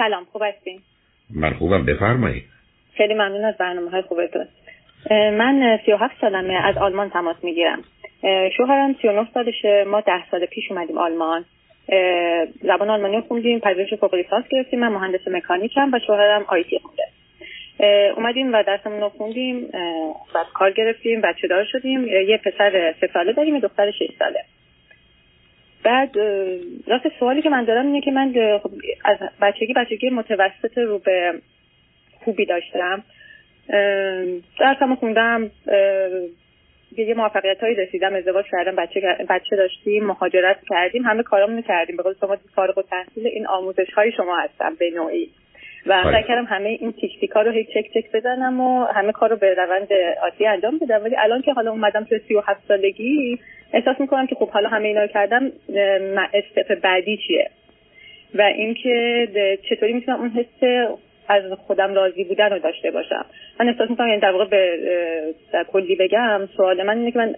سلام خوب هستین؟ من خوبم بفرمایید. خیلی ممنون از برنامه های خوبتون من 37 سالمه از آلمان تماس می‌گیرم. شوهرم 39 سالشه ما ده سال پیش اومدیم آلمان. زبان آلمانی خوندیم پذیرش فوق لیسانس گرفتیم من مهندس مکانیکم و شوهرم آیتی خونده. اومدیم و درسمون رو خوندیم بعد کار گرفتیم بچه دار شدیم یه پسر سه ساله داریم یه دختر شش ساله. بعد راست سوالی که من دارم اینه که من خب از بچگی بچگی متوسط رو به خوبی داشتم. درسمو خوندم یه موفقیت هایی رسیدم ازدواج کردم بچه بچه داشتیم مهاجرت کردیم همه کارامون کردیم. به قول شما فارغ التحصیل این آموزش های شما هستم به نوعی. و سعی کردم همه این تیک ها رو هیچ چک چک بزنم و همه کار رو به روند عادی انجام بدم. ولی الان که حالا اومدم تو 37 سالگی احساس می‌کنم که خب حالا همه اینا رو کردم استپ بعدی چیه؟ و اینکه چطوری می‌تونم اون حس از خودم راضی بودن رو داشته باشم؟ من احساس می‌کنم یعنی در واقع به در کلی بگم سوال من اینه که من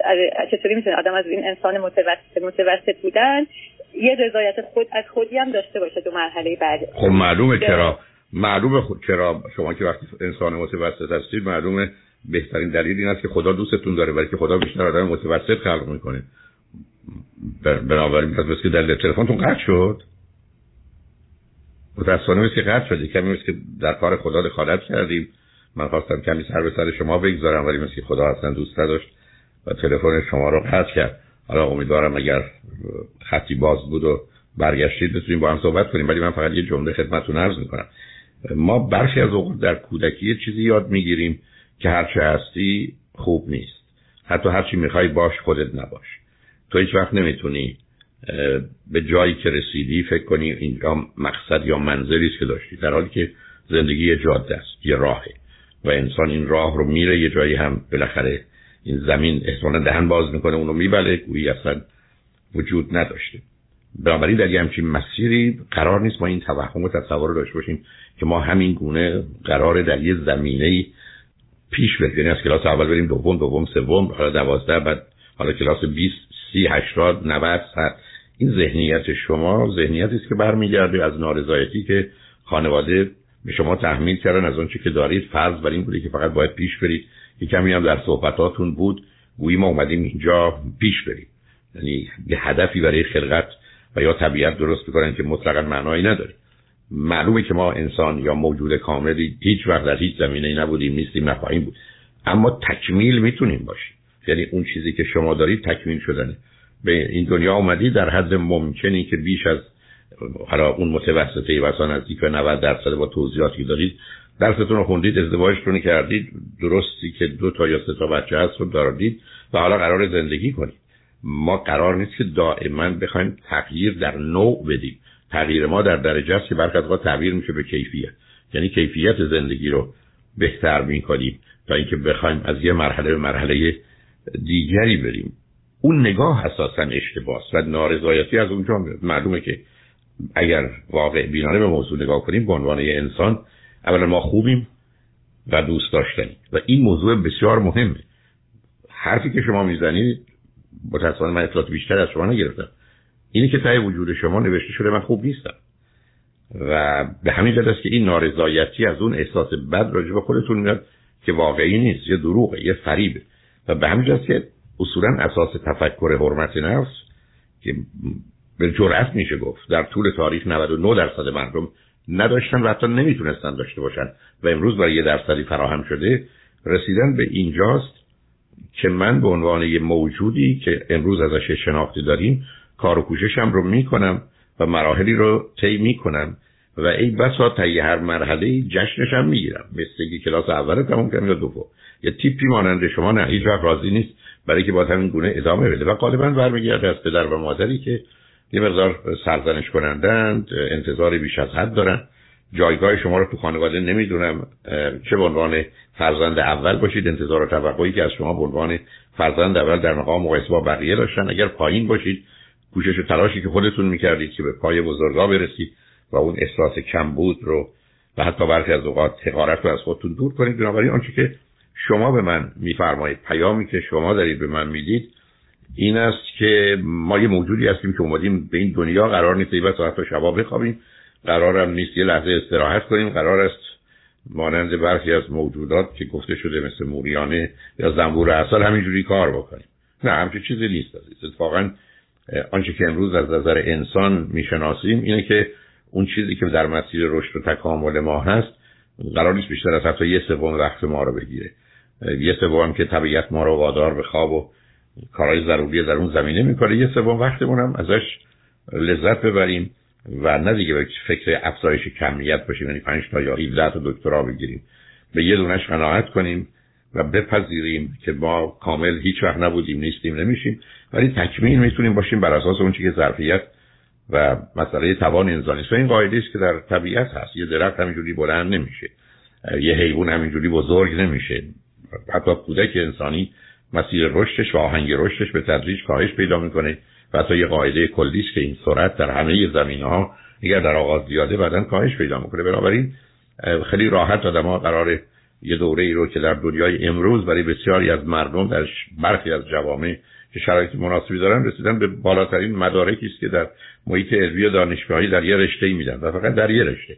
چطوری می‌تونم آدم از این انسان متوسط متوسط بودن یه رضایت خود از خودی هم داشته باشه تو مرحله بعد. خب معلومه چرا؟ معلومه خود چرا شما که وقتی انسان متوسط هستید معلومه بهترین دلیل این است که خدا دوستتون داره ولی که خدا بیشتر آدم متوسط خلق می‌کنه. بنابراین پس که در تلفنتون قطع شد. متاسفانه مثل که قطع شدی کمی مثل که در کار خدا دخالت کردیم. من خواستم کمی سر به سر شما بگذارم ولی مثل خدا اصلا دوست نداشت و تلفن شما رو قطع کرد. حالا امیدوارم اگر خطی باز بود و برگشتید بتونیم با هم صحبت کنیم ولی من فقط یه جمله خدمتتون عرض می‌کنم. ما برخی از اوقات در کودکی چیزی یاد می‌گیریم. که هرچه هستی خوب نیست. حتی هرچی می‌خوای باش خودت نباش. تو هیچ وقت نمی‌تونی به جایی که رسیدی فکر کنی اینجا مقصد یا منزلی است که داشتی. در حالی که زندگی یه جاده است یه راهه. و انسان این راه رو میره یه جایی هم بالاخره این زمین احتمالا دهن باز می‌کنه اونو میبله گویی اصلا وجود نداشته. بنابراین در یه همچین مسیری قرار نیست ما این توهم و تصور رو داشته باشیم که ما همین گونه قرار در یه زمینه پیش بریم یعنی از کلاس اول بریم دوم دوم سوم حالا دوازده بعد حالا کلاس 20 سی 80 90 100 این ذهنیت شما ذهنیتی است که برمیگرده از نارضایتی که خانواده به شما تحمیل کردن از آنچه که دارید. فرض بر این بوده که فقط باید پیش برید. که کمی هم در صحبتاتون بود. گویی ما اومدیم اینجا پیش بریم. یعنی به هدفی برای خلقت و یا طبیعت درست می‌کنن که مطلقا معنایی نداره. معلومه که ما انسان یا موجود کاملی هیچ وقت در هیچ زمینه نبودیم نیستیم نخواهیم بود. اما تکمیل می‌تونیم باشیم. یعنی اون چیزی که شما دارید تکمیل شدنه. به این دنیا اومدی در حد ممکنی که بیش از حالا اون متوسطه واسه نزدیک به 90 درصد با توضیحاتی دارید درستون رو خوندید ازدواجتون کردید درستی که دو تا یا سه تا بچه هست رو دارید و حالا قرار زندگی کنید. ما قرار نیست که دائما بخوایم تغییر در نوع بدیم. تغییر ما در درجه است که برخی از تغییر میشه به کیفیت. یعنی کیفیت زندگی رو بهتر می‌کنیم تا اینکه بخوایم از یه مرحله به مرحله دیگری بریم. اون نگاه اساسا اشتباس و نارضایتی از اونجا میاد. معلومه که اگر واقع بینانه به موضوع نگاه کنیم به عنوان یه انسان اولا ما خوبیم و دوست داشتنی و این موضوع بسیار مهمه. حرفی که شما می‌زنید متاسفانه من اطلاعات بیشتر از شما نگرفتم. اینی که تای وجود شما نوشته شده من خوب نیستم. و به همین جد است که این نارضایتی از اون احساس بد راجع به خودتون میاد که واقعی نیست یه دروغه یه فریبه. و به همین جد که اصولا اساس تفکر حرمت نفس که به جرأت میشه گفت. در طول تاریخ 99 درصد مردم نداشتن و حتی نمی‌تونستن داشته باشن. و امروز برای یه درصدی فراهم شده رسیدن به اینجاست که من به عنوان یه موجودی که امروز ازش شناختی داریم کار و کوششم رو می‌کنم و مراحلی رو طی می‌کنم و ای بسا تا هر مرحله جشنش هم می‌گیرم. مثل کلاس اول تموم کردم یا دوم. یه تیپی مانند شما نه هیچ وقت راضی نیست برای که با همین گونه ادامه بده. و غالبا برمیگرده از پدر و مادری که یه مقدار سرزنش کنندند انتظار بیش از حد دارن. جایگاه شما رو تو خانواده نمی‌دونم چه به عنوان فرزند اول باشید. انتظار و توقعی که از شما به عنوان فرزند اول در مقام مقایسه با بقیه داشتن. اگر پایین باشید کوشش و تلاشی که خودتون می‌کردید که به پای بزرگا برسید و اون احساس کمبود رو و حتی برخی از اوقات حقارت رو از خودتون دور کنید. بنابراین آنچه که شما به من میفرمایید پیامی که شما دارید به من می‌دید این است که ما یه موجودی هستیم که اومدیم به این دنیا. قرار نیست و تا حتی شبا بخوابیم. قرارم نیست یه لحظه استراحت کنیم. قرار است مانند برخی از موجودات که گفته شده مثل موریانه یا زنبور اصل همینجوری کار بکنیم. نه همچه چیزی نیست اتفاقا آنچه که امروز از نظر انسان می‌شناسیم اینه که اون چیزی که در مسیر رشد و تکامل ما هست قرار نیست بیشتر از حتی یه سوم وقت ما رو بگیره. یه سوم که طبیعت ما رو وادار به خواب و کارهای ضروری در اون زمینه می‌کنه یه سوم وقتمون هم ازش لذت ببریم و نه دیگه به فکر افزایش کمیت باشیم یعنی 5 تا یا 17 تا دکترا بگیریم. به یه دونش قناعت کنیم. و بپذیریم که ما کامل هیچ وقت نبودیم نیستیم نمیشیم. ولی تکمیل می‌تونیم باشیم بر اساس اون که ظرفیت و مسئله توان انسانی است. این قاعده است که در طبیعت هست. یه درخت همینجوری بلند نمیشه. یه حیوان همینجوری بزرگ نمیشه. حتی کودک انسانی مسیر رشدش و آهنگ رشدش به تدریج کاهش پیدا می‌کنه و حتی یه قاعده کلی است که این سرعت در همه زمینه ها اگر در آغاز زیاده بعدا کاهش پیدا می‌کنه. بنابراین خیلی راحت آدما قرار یه دوره ای رو که در دنیای امروز برای بسیاری از مردم در برخی از جوامع که شرایط مناسبی دارن رسیدن به بالاترین مدارکی است که در محیط علمی و دانشگاهی در یه رشته میدن و فقط در یه رشته.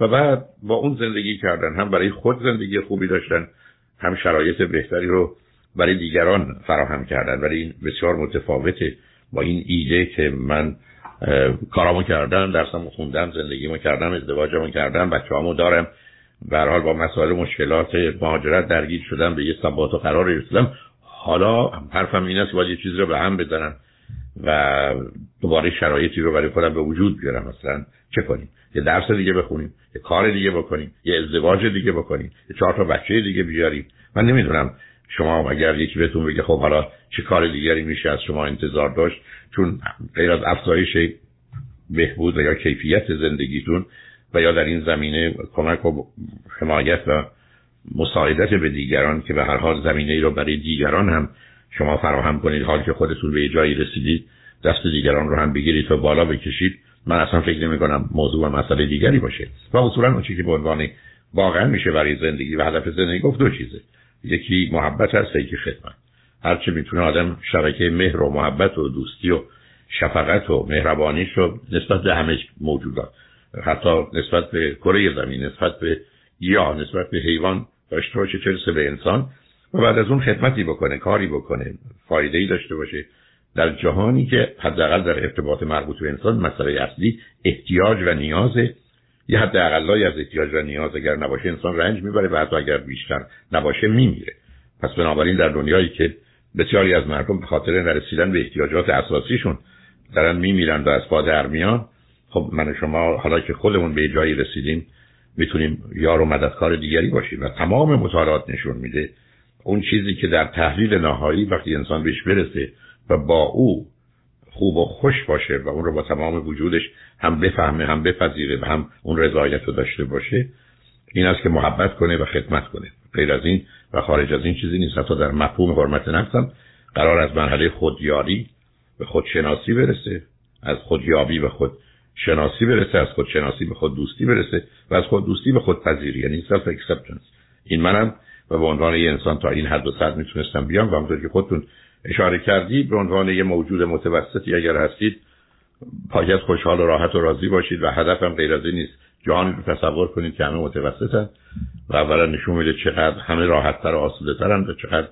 و بعد با اون زندگی کردن هم برای خود زندگی خوبی داشتن هم شرایط بهتری رو برای دیگران فراهم کردن. ولی این بسیار متفاوته با این ایده که من کارامو کردم درسمو خوندم زندگیمو کردم ازدواجمو کردم بچه‌هامو دارم. به حال با مسائل مشکلات مهاجرت درگیر شدم به یه ثبات و قرار رسیدم. حالا حرفم این است باید یه چیزی رو به هم بزنم و دوباره شرایطی رو برای خودم به وجود بیارم. مثلا چه کنیم؟ یه درس دیگه بخونیم یه کار دیگه بکنیم یه ازدواج دیگه بکنیم یه چهار تا بچه دیگه بیاریم. من نمی‌دونم شما اگر یکی بهتون بگه خب حالا چه کار دیگری میشه از شما انتظار داشت؟ چون غیر از افزایش بهبود و یا کیفیت زندگیتون و یا در این زمینه کمک و حمایت و مساعدت به دیگران که به هر حال زمینه ای رو برای دیگران هم شما فراهم کنید حال که خودتون به جایی رسیدید دست دیگران رو هم بگیرید و بالا بکشید من اصلا فکر نمی کنم موضوع و مسئله دیگری باشه. و اصولا اون چیزی که به عنوان واقعا میشه برای زندگی و هدف زندگی گفت دو چیزه. یکی محبت هست یکی خدمت. هرچه می‌تونه آدم شبکه مهر و محبت و دوستی و شفقت و مهربانی رو نسبت به همه موجودات حتی نسبت به کره زمین نسبت به یا نسبت به حیوان داشته باشه چه به انسان. و بعد از اون خدمتی بکنه کاری بکنه فایده ای داشته باشه. در جهانی که حداقل در ارتباط مربوط به انسان مسئله اصلی احتیاج و نیازه یه حد اقلایی از احتیاج و نیاز اگر نباشه انسان رنج می‌بره و حتی اگر بیشتر نباشه میمیره. پس بنابراین در دنیایی که بسیاری از مردم به خاطر نرسیدن به احتیاجات اساسیشون دارن میمیرن و از پا در میان خب من شما حالا که خودمون به جایی رسیدیم می‌تونیم یار و مددکار دیگری باشیم و تمام مطالعات نشون میده. اون چیزی که در تحلیل نهایی وقتی انسان بهش برسه و با او خوب و خوش باشه و اون رو با تمام وجودش هم بفهمه هم بپذیره و هم اون رضایت رو داشته باشه این است که محبت کنه و خدمت کنه. غیر از این و خارج از این چیزی نیست. حتی در مفهوم حرمت نفسم قرار از مرحله خودیاری به خودشناسی برسه از خودیابی به خود شناسی برسه از خود شناسی به خود دوستی برسه و از خود دوستی به خود پذیری. یعنی self-acceptance این منم و به عنوان یه انسان تا این حد و صد می‌تونستم بیام و همونطور که خودتون اشاره کردید به عنوان یه موجود متوسطی اگر هستید پاکت خوشحال و راحت و راضی باشید و هدفم غیر از این نیست. جهانی رو تصور کنید که همه متوسطن و اولا نشون میده چقدر همه راحتتر و آسوده ترن و چقدر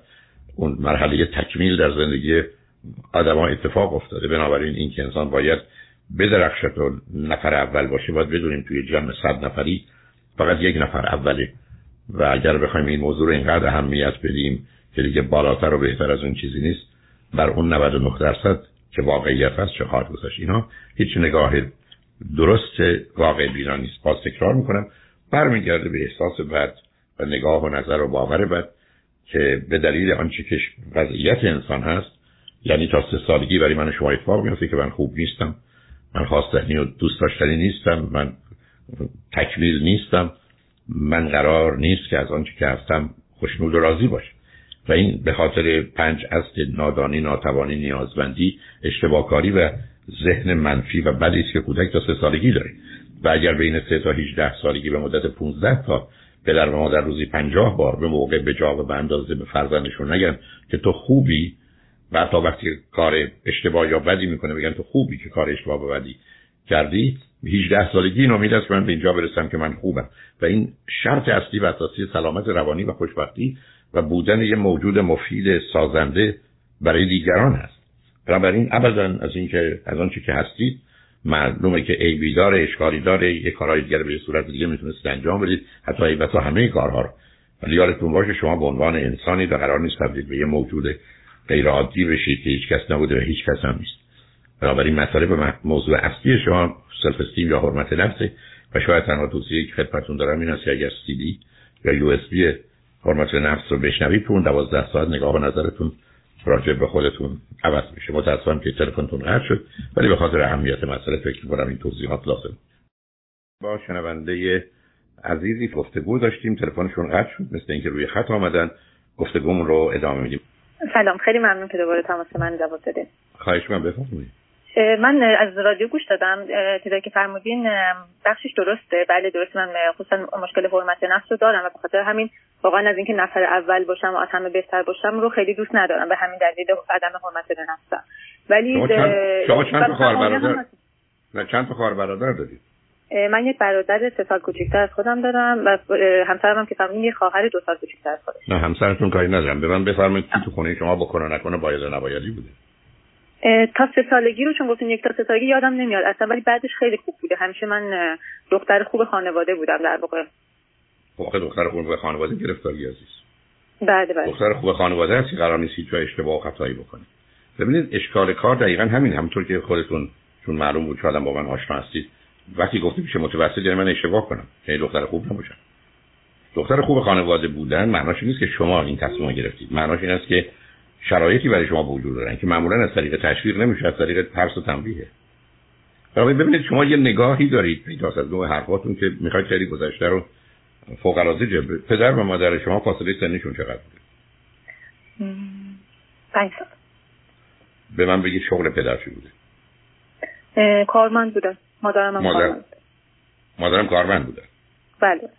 اون مرحله تکمیل در زندگی آدم اتفاق افتاده. بنابراین این که انسان باید بدرخشد و نفر اول باشه باید بدونیم توی جمع صد نفری فقط یک نفر اوله. و اگر بخوایم این موضوع رو اینقدر اهمیت بدیم که دیگه بالاتر و بهتر از اون چیزی نیست بر اون 99 درصد که واقعیت هست چه خواهد گذاشت اینا هیچ نگاه درست واقع بینا نیست. باز تکرار می‌کنم برمیگرده به احساس بد و نگاه و نظر و باور بد که به دلیل آنچه که وضعیت انسان هست یعنی تا سه سالگی برای من شما اتفاق میفته که من خوب نیستم. من خواستنی و دوست داشتنی نیستم من تکمیل نیستم من قرار نیست که از آنچه که هستم خوشنود و راضی باشم. و این به خاطر پنج اصل نادانی ناتوانی نیازمندی اشتباهکاری و ذهن منفی و بدی است که کودک تا سه سالگی داره. و اگر بین سه تا 18 سالگی به مدت 15 تا پدر و مادر روزی پنجاه بار به موقع به جا و به اندازه به فرزندشون نگن که تو خوبی و تا وقتی کار اشتباه یا بدی می‌کنه بگن تو خوبی که کار اشتباه و بدی کردی 18 سالگی این امید است من به اینجا برسم که من خوبم. و این شرط اصلی و اساسی سلامت روانی و خوشبختی و بودن یه موجود مفید سازنده برای دیگران هست. بنابراین ابدا از اینکه از آنچه که هستید معلومه که عیبی داره اشکالی داره یه کارهای دیگر به صورت دیگه می‌تونست انجام بدید. حتی ای همه کارها رو. ولی یادتون باشه شما به عنوان انسانی در قرار نیست تبدیل به یه موجود غیر عادی بشید که هیچ کس نبوده و هیچ کس هم نیست. بنابراین به موضوع اصلی شما self-esteem یا حرمت نفسه و شاید تنها توصیه که خدمتتون دارم این است که اگر سی‌دی یا USB حرمت نفس رو بشنوید تو اون 12 ساعت نگاه و نظرتون راجع به خودتون عوض میشه. متاسفم که تلفنتون قطع شد ولی به خاطر اهمیت مسئله فکر کنم این توضیحات لازم با شنونده عزیزی گفتگو داشتیم. تلفنشون قطع شد مثل اینکه روی خط آمدن. گفتگومون رو ادامه میدیم. سلام خیلی ممنون که دوباره تماس من جواب دادید خواهش من بفرمایید. من از رادیو گوش دادم. چیزایی که فرمودین بخشش درسته. بله درست من خصوصا مشکل حرمت نفس رو دارم و به خاطر همین واقعا از اینکه نفر اول باشم و از همه بهتر باشم رو خیلی دوست ندارم. به همین دلیل عدم حرمت نفسم. ولی شما چند, تا خواهر برادر نه چند خواهر برادر دارید؟ من یک برادر سه سال کوچیکتر از خودم دارم و همسرم هم که فهمیدین یه خواهر دو سال کوچیکتر از خودش. نه همسرتون کاری ندارم. به من بفرمایید تو خونه شما بکنه نکنه باید و نبایدی بوده. تا سه سالگی رو چون گفتین یک تا سه سالگی یادم نمیاد اصلا ولی بعدش خیلی خوب بوده. همیشه من دختر خوب خانواده بودم در واقع. واقع دختر خوب خانواده گرفتاری عزیز. بله بله دختر خوب خانواده هستی قرار نیست هیچ اشتباه و خطایی بکنید ببینید اشکال کار دقیقا همین همونطور که خودتون چون معلوم بود شاید با من آشنا هستید. وقتی گفتی میشه متوسط یعنی من اشتباه کنم. یعنی دختر خوب نباشم. دختر خوب خانواده بودن معناش نیست که شما این تصمیم گرفتید. معناش این است که شرایطی برای شما وجود دارن که معمولا از طریق تشویق نمیشه از طریق ترس و تنبیهه. برای ببینید شما یه نگاهی دارید پیداست از نوع حرفاتون که می‌خواید خیلی گذشته رو فوق العاده جبر پدر و مادر شما فاصله سنیشون چقدر بوده پنج سال. به من بگید شغل پدر چی بوده؟ کارمند بوده مادرم هم مادر... کارمند. مادرم کارمند بوده. بله.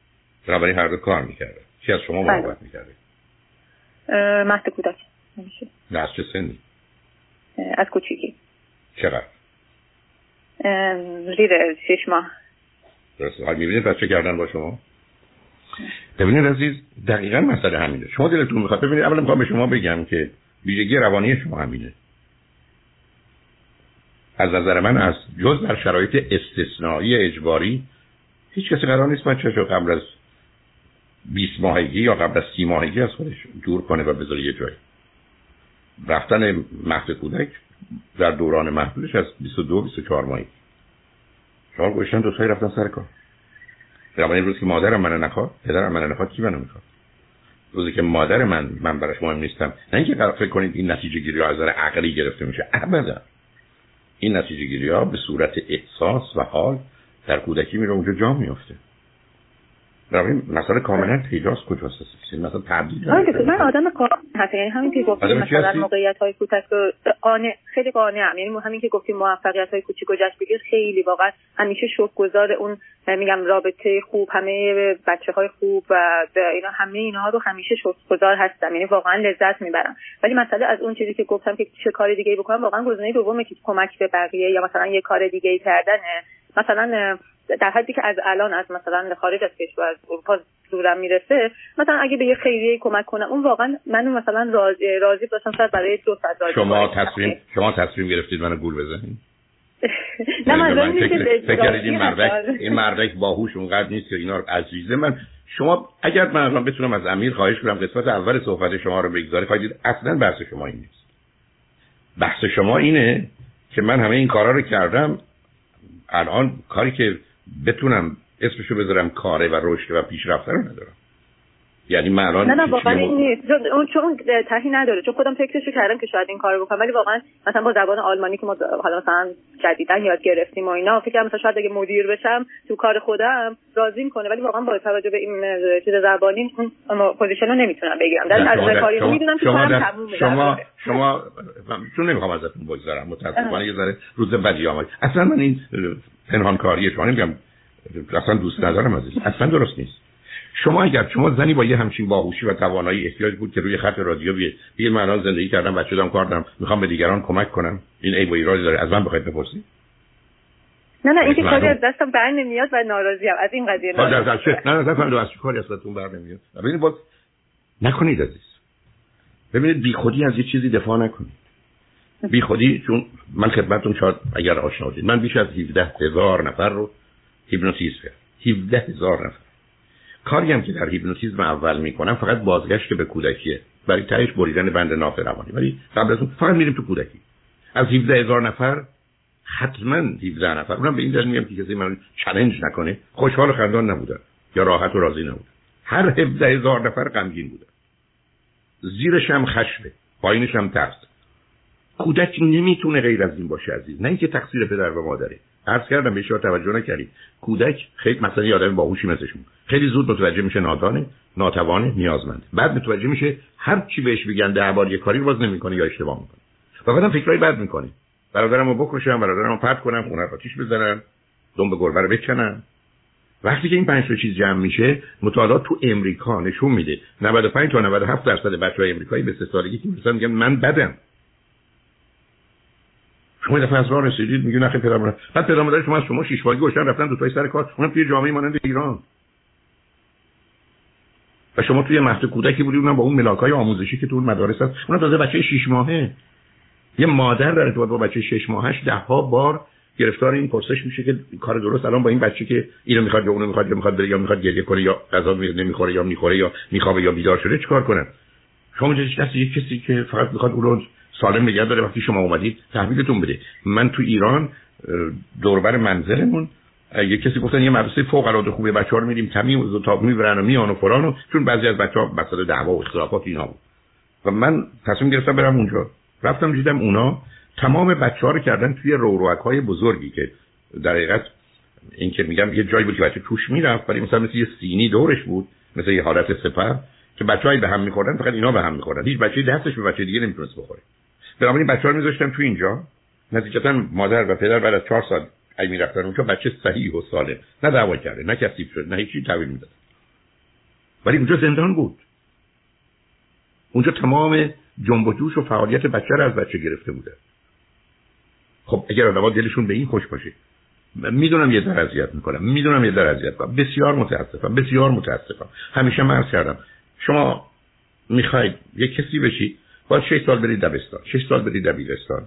بنابراین هر دو کار می‌کرده. چی از شما بله. محبت می‌کرده؟ مهد کودک. نه از چه سنی از کوچیکی. چقدر؟ زیر شش ماه. درسته حال می‌بینید بچه کردن با شما؟ ببینید عزیز دقیقا مسئله همینه. شما دلتون می‌خواد. ببینید اولا می‌خوام به شما بگم که ویژگی روانی شما همینه. از نظر من از جز در شرایط استثنایی اجباری هیچ کسی قرار نیست بچه رو قبل از 20 ماهگی یا قبل از 30 ماهگی از خودش دور کنه و بذاره یه جایی. رفتن مهد کودک در دوران محدودش از 22 24 ماهی. شما گوشتن دو تایی رفتن سر کار. در روز که مادرم من نخواد پدرم من نخواد کی منو می‌خواد؟ روزی که مادر من من براش مهم نیستم. نه اینکه فکر کنید این نتیجه گیری از عقلی گرفته میشه. ابدا. این نتیجه گیری ها به صورت احساس و حال در کودکی میره اونجا جا میفته. این مسئله کاملا پیداست کجاست؟ مثلا تبدیل من آدم قانع هستم یعنی همین که گفتیم مثلا موقعیت های کوچک رو قانع خیلی قانعم یعنی همین که گفتیم موفقیت های کوچیک و جشن بگیر خیلی واقعا همیشه گذار اون میگم رابطه خوب همه بچه های خوب و اینا همه اینها رو همیشه گذار هستم. یعنی واقعا لذت می‌برم. ولی مسئله از اون چیزی که گفتم که چه کار دیگه بکنم واقعا گزینه دومه که کمک به بقیه یا مثلا یه کار دیگه کردنه. مثلا در حدی که از الان از مثلا خارج از کشور از اروپا دورم می‌رسه مثلا اگه به یه خیریه کمک کنم اون واقعا منو مثلا راضی راضی باشم شاید برای دو ساعت شما تصمیم شما تصمیم گرفتید منو گول بزنید؟ نه من فکر این مردک این مردک باهوش اونقدر نیست که اینا رو عزیزه. من شما اگر من الان بتونم از امیر خواهش کنم قسمت اول صحبت شما رو بگذاره خواهید اصلا بحث شما این نیست. بحث شما اینه که من همه این کارا رو کردم. الان کاری که بتونم اسمشو بذارم کاره و رشد و پیشرفته رو ندارم. یعنی من الان نه نه واقعا این نیست. اون چون تهی نداره. چون خودم فکرشو کردم که شاید این کارو بکنم. ولی واقعا مثلا با زبان آلمانی که ما حالا مثلا جدیدا یاد گرفتیم و اینا فکر مثلا شاید اگه مدیر بشم تو کار خودم راضی کنه. ولی واقعا با توجه به این چیز زبانی پوزیشن رو نمی‌تونم بگیرم. در از کاری می‌دونم که کارم شما شما چون نمی‌خوام ازتون بگذارم متاسفانه یه ذره روز بدی آمد. اصلا من این پنهان کاری شما نمیگم اصلا دوست ندارم عزیز. اصلا درست نیست. شما اگر شما زنی با یه همچین باهوشی و توانایی احتیاج بود که روی خط رادیو بیه من الان زندگی کردم بچه دارم کار دارم می‌خوام به دیگران کمک کنم. این ای و ایرادی داره. از من بخواید بپرسید؟ نه نه اینکه کاری از دستم بر نمیاد و ناراضی از این قضیه نه نه نه از کاری از دستتون بر نمیاد. ببینید باز نکنید عزیز. ببینید بی خودی از یه چیزی دفاع نکنید. بی خودی چون من خدمتتون شاید اگر آشنا بودید من بیش از 17 هزار نفر رو هیپنوتیزم کردم 17 هزار نفر. کاری هم که در هیپنوتیزم اول می‌کنم فقط بازگشت به کودکیه برای تهش بریدن بند ناف روانی ولی قبل از اون فقط میریم تو کودکی. از 17 هزار نفر حتما 17 نفر. اونم به این دلیل میگم که کسی من چالش نکنه. خوشحال و خندان نبودن یا راحت و راضی نبودن هر 17 هزار نفر غمگین بودن. زیرش هم خشمه. پایینش هم ترس کودک نمی‌تونه غیر از این باشه عزیز. نه اینکه تقصیر پدر و مادره. عرض کردم بهش توجه نکردید. کودک خیلی مثلا یه آدم باهوشی مثلشون خیلی زود متوجه میشه نادانه ناتوانه نیازمنده. بعد متوجه میشه هر چی بهش بگن ده بار یه کاری رو باز نمی‌کنه یا اشتباه می‌کنه. و بعدم فکرای بد می‌کنه. برادرمو بکشم برادرمو پرت کنم خونه آتیش بزنم دم به گربه رو بکنم وقتی که این پنج تا چیز جمع میشه مطالعات تو امریکا نشون میده. 95 تا 97 درصد بچه‌های امریکایی به سه سالگی که می‌رسن میگن من بدم. شما دفعه از راه رسیدید میگن نخیر پدر مادر بعد پدر مادر شما شما شش ماهگی گشتن رفتن دو تای سر کار اونم توی جامعه مانند ایران. و شما توی مهد کودکی بودی اونم با اون ملاکای آموزشی که تو اون مدارس هست اونم تازه بچه 6 ماهه. یه مادر در ارتباط با بچه 6 ماهش ده ها بار گرفتار این پرسش میشه که کار درست الان با این بچه که اینو می‌خواد یا اونو می‌خواد یا می‌خواد بره یا می‌خواد گریه کنه یا غذا نمی‌خوره یا می‌خوره یا میخوابه یا بیدار شده چیکار کنه؟ شما دست یک کسی که فقط می‌خواد اون سالم نگه داره وقتی شما اومدید تحویلتون بده. من تو ایران دوربر منزلمون یه کسی گفتن یه مدرسه فوق العاده خوبه بچه‌ها رو میدیم تمیز و تاب می‌برن و میان و فلان و چون بعضی از بچه‌ها مسئله دعوا و اختلافات اینا بود. و من تصمیم گرفتم برم اونجا. رفتم دیدم اونا تمام بچه ها رو کردن توی روروک های بزرگی که در حقیقت این که میگم یه جایی بود که بچه توش می‌رفت ولی مثلا مثل یه سینی دورش بود مثل یه حالت سپر که بچه‌ای به هم میخوردن فقط اینا به هم میخوردن. هیچ بچه دستش به بچه دیگه نمی‌تونست بخوره. بنابراین بچه ها رو میذاشتم تو اینجا. نتیجتا مادر و پدر بعد از چهار سال اگه می‌رفتن اونجا بچه صحیح و سالم نه دعوا کرده نه کثیف شد نه هیچی تحویل می‌داد. ولی اونجا زندان بود. اونجا تمام جنب و جوش و فعالیت بچه رو از بچه گرفته بوده. خب اگر آدم‌ها دلشون به این خوش باشه. می‌دونم یه در اذیت می‌کنم. می‌دونم یه در اذیت بسیار متاسفم بسیار متاسفم. همیشه من کردم. شما می‌خواید یه کسی بشید باید 6 سال برید دبستان 6 سال برید دبیرستان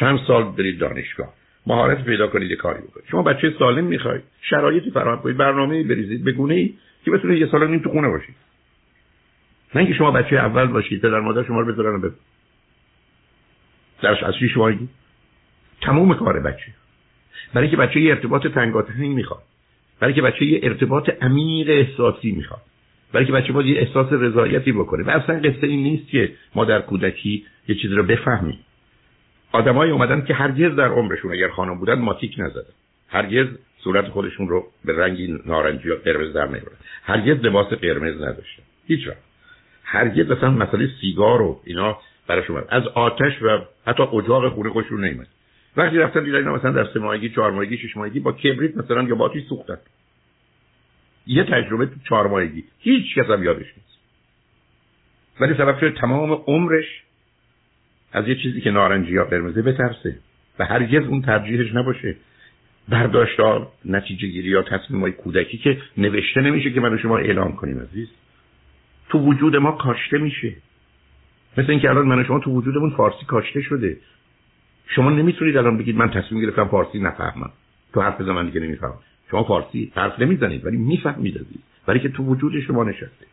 چند سال برید دانشگاه. مهارت پیدا کنید کاری بکنید. شما بچه سالم می‌خواید شرایطی فراهم کنید برنامه بریزید به گونه ای که بتونید یه سال نیم تو خونه باشید. نه اینکه شما بچه اول باشید پدر مادر شما رو بذارن به درس اصلی شما تموم کار بچه. برای که بچه یه ارتباط تنگاتنی می‌خواد. برای که بچه یه ارتباط عمیق احساسی می‌خواد. برای که بچه باید یه احساس رضایتی بکنه. و اصلا قصه این نیست که ما در کودکی یه چیزی رو بفهمیم. آدمایی اومدن که هرگز در عمرشون اگر خانم بودن ماتیک نزدن. هرگز صورت خودشون رو به رنگی نارنجی یا قرمز در نیاوردن هرگز لباس قرمز نداشتن. هیچ وقت. هرگز اصلا مسئله سیگار و اینا براشون از آتش و حتی اجاق خونه خوششون نمیاد وقتی رفتن دیدن مثلا در سه ماهگی چهار ماهگی شش ماهگی با کبریت مثلا یا باتی سوختن. یه تجربه تو چهار ماهگی هیچ کس هم یادش نیست. ولی سبب شده تمام عمرش از یه چیزی که نارنجی یا قرمزه بترسه و هرگز اون ترجیحش نباشه برداشت نتیجه گیری یا تصمیم های کودکی که نوشته نمیشه که من شما اعلام کنیم عزیز. تو وجود ما کاشته میشه. مثل اینکه الان من شما تو وجودمون فارسی کاشته شده. شما نمی‌تونید الان بگید من تصمیم گرفتم فارسی نفهمم. تو حرف من دیگه نمی‌فهمم. شما فارسی حرف نمی‌زنید ولی می‌فهمید عزیز ولی که تو وجود شما نشسته.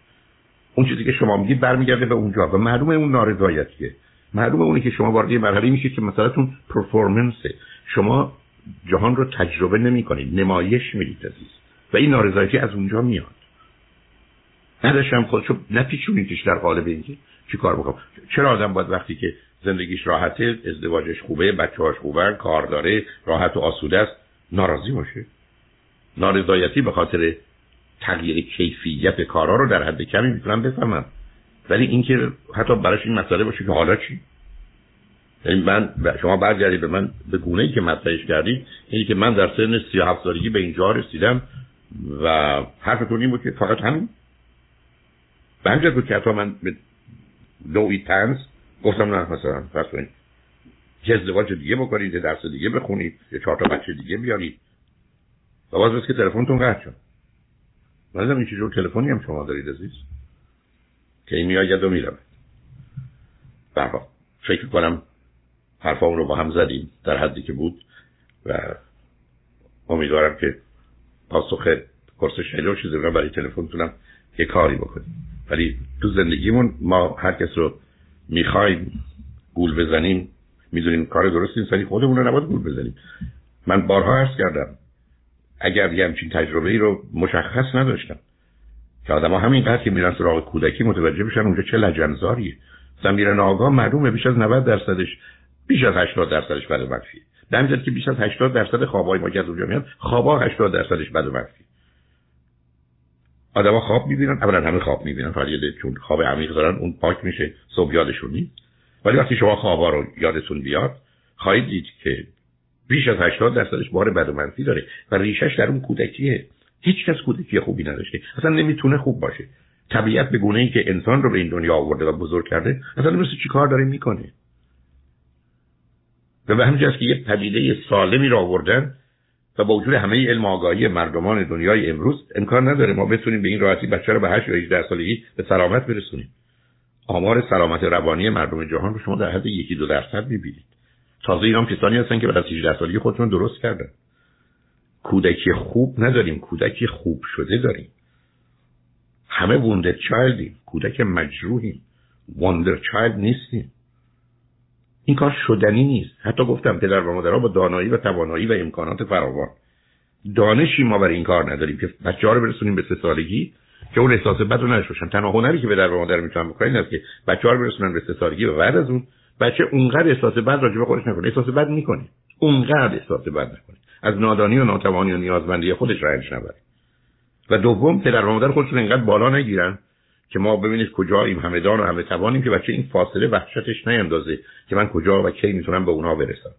اون چیزی که شما میگید برمیگرده به اونجا و معلومه اون نارضایتیه معلومه اونی که شما وارد مرحله میشید که مثلا تون پرفورمنسه شما جهان رو تجربه نمی کنید نمایش می‌دید عزیز. و این نارضایتی از اونجا میاد. نداشتم خودشو نپیچونیدش در قالب اینکه چی کار بکنم. چرا آدم باید وقتی که زندگیش راحته ازدواجش خوبه بچه‌هاش خوبه کار داره راحت و آسوده است ناراضی باشه؟ نارضایتی به خاطر تغییر کیفیت کارها رو در حد کمی می‌تونم بفهمم. ولی اینکه حتی براش این مسئله باشه که حالا چی؟ یعنی من شما برگردی به من به گونه ای که مطرحش کردید اینی که من در سن 37 سالگی به اینجا رسیدم و حرفتون این بود که فقط همین. به همجرد بود که حتی من به نوعی تنز گفتم نه مثلا فرض کنید یه ازدواج دیگه بکنید درس دیگه بخونید یه چهار تا بچه دیگه بیارید. و باز بس که تلفنتون قطع شد. من این چجور تلفنی هم شما دارید عزیز. که این میآید و میرم برها فکر کنم حرفا رو با هم زدیم در حدی که بود و امیدوارم که پاسخ کورس شنیده و چیزی رو برای تلفنتونم یه کاری بکنیم. ولی تو زندگیمون ما هر کس رو می‌خوایم گول بزنیم می‌دونیم کار درست نیست ولی خودمون رو نباید گول بزنیم. من بارها عرض کردم اگر یه همچین تجربه ای رو مشخص نداشتم. که آدم ها همینقدر که میرن سراغ کودکی متوجه بشن اونجا چه لجنزاریه. مثلا میرن آگاه معلومه بیش از 90 درصدش بیش از 80 درصدش بد و منفیه در که بیش از 80 درصد خوابای ما که از اونجا میاد خوابا 80 درصدش بد و منفیه آدما خواب می‌بینن اولا همه خواب می‌بینن فقط چون خواب عمیق دارن اون پاک میشه صبح یادشون نیست. ولی وقتی شما خوابا رو یادتون بیاد خواهید دید که بیش از 80 درصدش بار بد و منفی داره و ریشش در اون کودکیه. هیچ کس کودکی خوبی نداشته. اصلا نمی‌تونه خوب باشه. طبیعت به گونه ای که انسان رو به این دنیا آورده و بزرگ کرده اصلا مثل چی کار داره می‌کنه؟ و به همین که یه پدیده سالمی رو آوردن و با وجود همه علم آگاهی مردمان دنیای امروز امکان نداره ما بتونیم به این راحتی بچه رو به 8 یا 18 سالگی به سلامت برسونیم. آمار سلامت روانی مردم جهان رو شما در حد یکی دو درصد می‌بینید. تازه ایران کسانی هستن که بعد از 18 سالگی خودشون درست کردن. کودکی خوب نداریم کودکی خوب شده داریم. همه ووندر چایلدیم کودک مجروحیم. وندر چایلد نیستیم. این کار شدنی نیست. حتی گفتم پدر و مادرها با دانایی و توانایی و امکانات فراوان. دانشی ما برای این کار نداریم که بچه ها رو برسونیم به سه سالگی که اون احساس بد رو نداشته تنها هنری که پدر و مادر می‌تونن بکنن است که بچه ها رو برسونن به سه سالگی و بعد از اون بچه اونقدر احساس بد راجع به خودش نکنه. احساس بد می‌کنه. اونقدر احساس بد نکنه از نادانی و ناتوانی و نیازمندی خودش رنج نبره و دوم پدر و مادر خودشون اینقدر بالا نگیرن که ما ببینید کجاییم همدان و همه توانیم که بچه این فاصله وحشتش نیندازه که من کجا و کی می‌تونم به اونها برسم.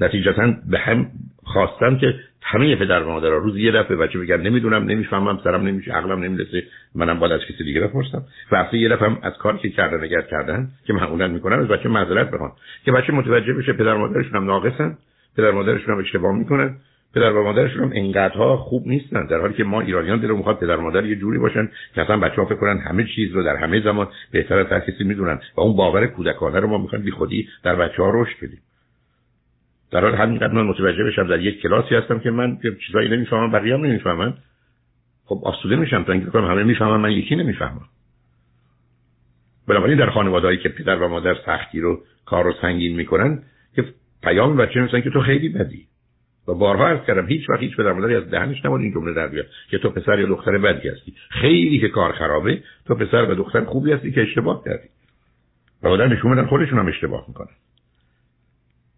نتیجتا به هم خواستم که همه پدر و مادر روز یه دفعه بچه بگن نمی‌دونم نمی‌فهمم سرم نمیشه عقلم نمی‌رسه منم باید از کسی دیگه بپرسم. و یه دفعه از کاری که کردن اگر کردن که معمولا می‌کنن از بچه معذرت بخوان. که بچه متوجه بشه پدر مادرشون هم ناقصن پدر مادرشون هم اشتباه می‌کنن پدر و مادرشون هم انقدرها خوب نیستن در حالی که ما ایرانیان دلمون می‌خواد پدر مادر یه جوری باشن که اصلا بچه‌ها فکر کنن همه چیز رو در همه زمان بهتر از هر کسی می‌دونن. و اون باور کودکانه رو ما می‌خوایم بی خودی در بچه‌ها رشد بدیم. در حال همینقدر من متوجه بشم در یک کلاسی هستم که من چیزایی نمی‌فهمم بقیه هم نمی‌فهمن. خب آسوده میشم تا اینکه همه می‌فهمن من یکی نمی‌فهمم. بنابراین در خانوادهایی که پدر و مادر سختی رو کار رو سنگین می‌کنن که پیام بچه میسن که تو خیلی بدی. و بارها عرض کردم هیچ وقت هیچ پدر مادری از دهنش نبود این جمله در بیاد که تو پسر یا دختر بدی هستی. خیلی که کار خرابه تو پسر و دختر خوبی هستی که اشتباه کردی. و آدم نشون خودشون هم اشتباه می‌کنن.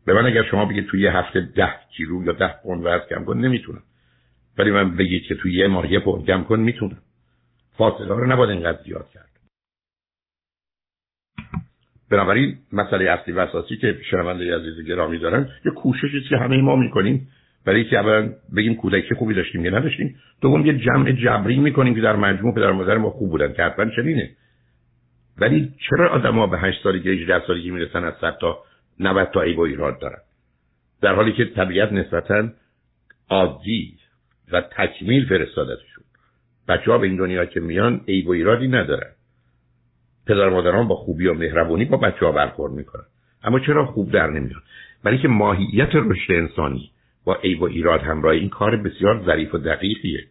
به من اگر شما بگید توی یه هفته ده کیلو یا ده پوند وزن کم کن نمی‌تونم. ولی من بگید که توی یه ماه یه پوند کم کن می‌تونم. فاصله رو نباید اینقدر زیاد کرد. بنابراین مسئله اصلی و اساسی که شنونده عزیز گرامی دارن یه کوششی که همه ما می‌کنیم. برای که اولا بگیم کودکی خوبی داشتیم یا نداشتیم. دوم یه جمع جبری می‌کنیم که در مجموع پدر مادر ما خوب بودن که حتما چنینه. ولی چرا آدما به 8 سالگی 18 سالگی می‌رسن از 100 تا 90 تا عیب و ایراد دارن. در حالی که طبیعت نسبتا عادی و تکمیل فرستادتشون بچه ها به این دنیا که میان عیب و ایرادی ندارن. پدر مادران با خوبی و مهربونی با بچه ها برخورد می‌کنن. اما چرا خوب در نمیان برای که ماهیت رشد انسانی با عیب و ایراد همراه این کار بسیار ظریف و دقیقیه.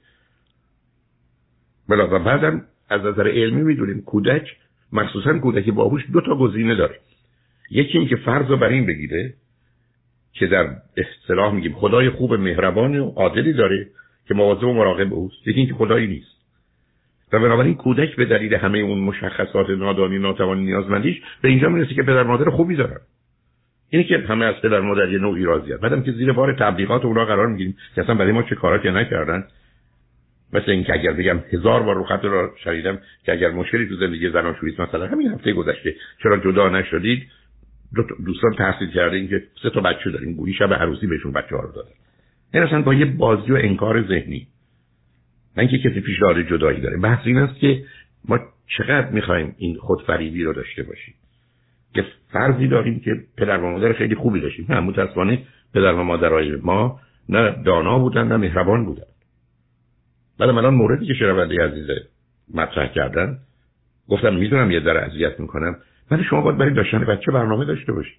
بلا و بعدم از نظر علمی می‌دونیم کودک مخصوصا کودک باهوش دو تا گزینه داره. یکی این که فرض رو بر این بگیره که در اصطلاح میگیم خدای خوب مهربان و عادلی داره که مواظب و مراقب اوست. یکی اینکه خدایی نیست. و بنابراین کودک به دلیل همه اون مشخصات نادانی ناتوانی نیازمندیش به اینجا می‌رسه که پدر مادر خوبی دارن. اینه که همه از پدر مادر یه نوعی راضیه بعدم که زیر بار تبلیغات اونا قرار می‌گیریم که اصلا برای ما چه کاراتی نکردن. مثل اینکه اگر بگم هزار بار رو خط رو شنیدم که اگر مشکلی تو زندگی زناشویی مثلا همین هفته گذشته چرا جدا نشدید دو دوستان تحصیل کردین که سه تا بچه داریم گویی شب عروسی بهشون بچه ها رو دادن. این اصلا با یه بازی و انکار ذهنی. نه اینکه کسی پیشنهاد جدایی داره. بحث این است که ما چقدر می‌خوایم این خودفریبی رو داشته باشیم. که فرضی داریم که پدر و مادر خیلی خوبی داشتیم. نه متاسفانه پدر و مادرای ما نه دانا بودن نه مهربان بودن. بعد الان موردی که شنونده عزیز مطرح کردن گفتم می‌دونم یه در اذیت می‌کنم. ولی شما باید برای داشتن بچه برنامه داشته باشید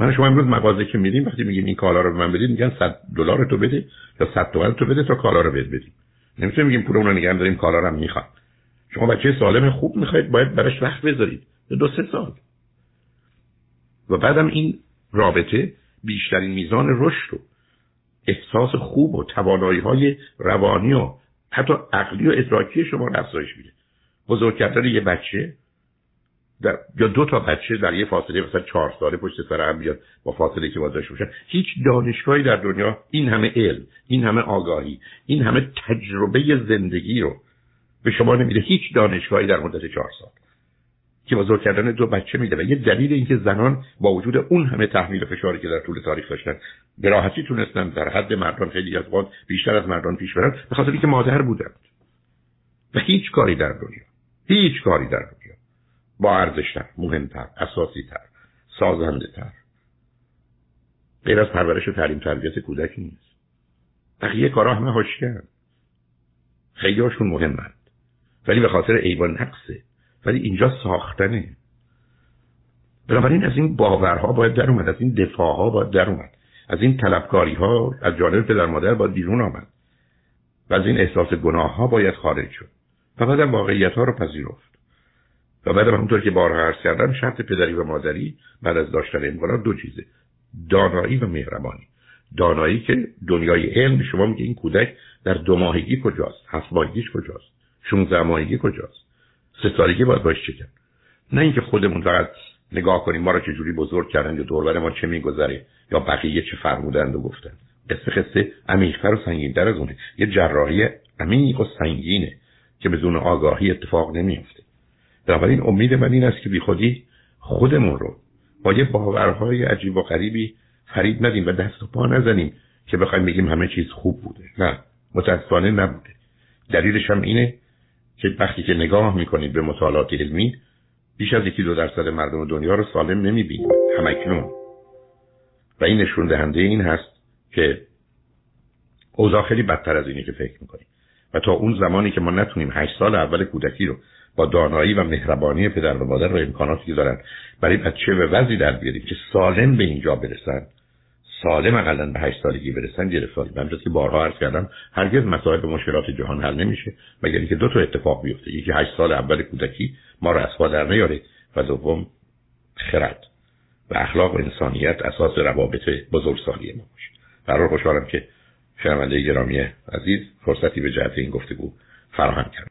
من شما امروز مغازه که میریم وقتی میگیم این کالا رو به من بدید میگن 100 دلار تو بده یا 100 تومن تو بده تا کالا رو بده بدیم. نمی‌تونیم میگیم پول رو نگه داریم کالا رو هم می‌خواد شما بچه سالم خوب می‌خواید باید براش وقت بذارید. دو سه سال. و بعدم این رابطه بیشترین میزان رشد و احساس خوب و توانایی های روانی و حتی عقلی و ادراکی شما رو افزایش میده. بزرگ کردن یه بچه در یا دو تا بچه در یه فاصله مثلا چهار ساله پشت سر هم بیاد با فاصله که داشته باشن. هیچ دانشگاهی در دنیا این همه علم این همه آگاهی این همه تجربه زندگی رو به شما نمیده. هیچ دانشگاهی در مدت چهار سال که بزرگ کردن دو بچه میده. و یه دلیل اینکه زنان با وجود اون همه تحمیل و فشاری که در طول تاریخ داشتن به راحتی تونستن در حد مردان خیلی از وقت بیشتر از مردان پیش برن به خاطر اینکه مادر بودند. و هیچ کاری در دنیا هیچ کاری در دنیا. با ارزشتر مهمتر اساسی تر سازنده تر غیر از پرورش و تعلیم تربیت کودک نیست. بقیه کارا همه هاشکن خیلی هاشون مهمند ولی به خاطر عیب نقصه. ولی اینجا ساختنه. بنابراین از این باورها باید در اومد. از این دفاعها باید در اومد. از این طلبکاری ها از جانب پدر مادر باید بیرون آمد. و از این احساس گناه ها باید خارج شد. و بعدم واقعیت ها رو پذیرفت. و بعدم همونطور که بارها عرض کردم شرط پدری و مادری بعد از داشتن امکانات دو چیزه. دانایی و مهربانی. دانایی که دنیای علم شما میگه این کودک در دو ماهگی کجاست هفت ماهگیش کجاست 16 ماهگی کجاست. سه سالگی باید باش چه نه اینکه خودمون فقط نگاه کنیم ما رو چه جوری بزرگ کردن یا دور ما چه میگذره یا بقیه چه فرمودند و گفتن قصه قصه عمیق‌تر و سنگین‌تر از اونه. یه جراحی عمیق و سنگینه که بدون آگاهی اتفاق نمیفته بنابراین امید من این است که بی خودی خودمون رو با یه باورهای عجیب و غریبی فرید ندیم و دست و پا نزنیم که بخوایم بگیم همه چیز خوب بوده. نه متاسفانه نبوده. دلیلش هم اینه که وقتی که نگاه می‌کنید به مطالعات علمی بیش از یکی دو درصد مردم دنیا رو سالم نمی‌بینیم همکنون. و این نشون دهنده این هست که اوضاع خیلی بدتر از اینه که فکر می‌کنیم و تا اون زمانی که ما نتونیم هشت سال اول کودکی رو دانایی و مهربانی پدر و مادر و امکاناتی که دارن برای بچه به وضعی در بیاریم که سالم به اینجا برسن سالم اقلا به هشت سالگی برسن گرفتاری من که بارها عرض کردم هرگز مسائل مشکلات جهان حل نمیشه مگر اینکه دو تا اتفاق بیفته. یکی هشت سال اول کودکی ما رو از در نیاره. و دوم خرد. و اخلاق و انسانیت اساس روابط بزرگسالی ما باشه. برای خوشحالم که شنونده گرامی عزیز فرصتی به جهت این گفتگو فراهم کرد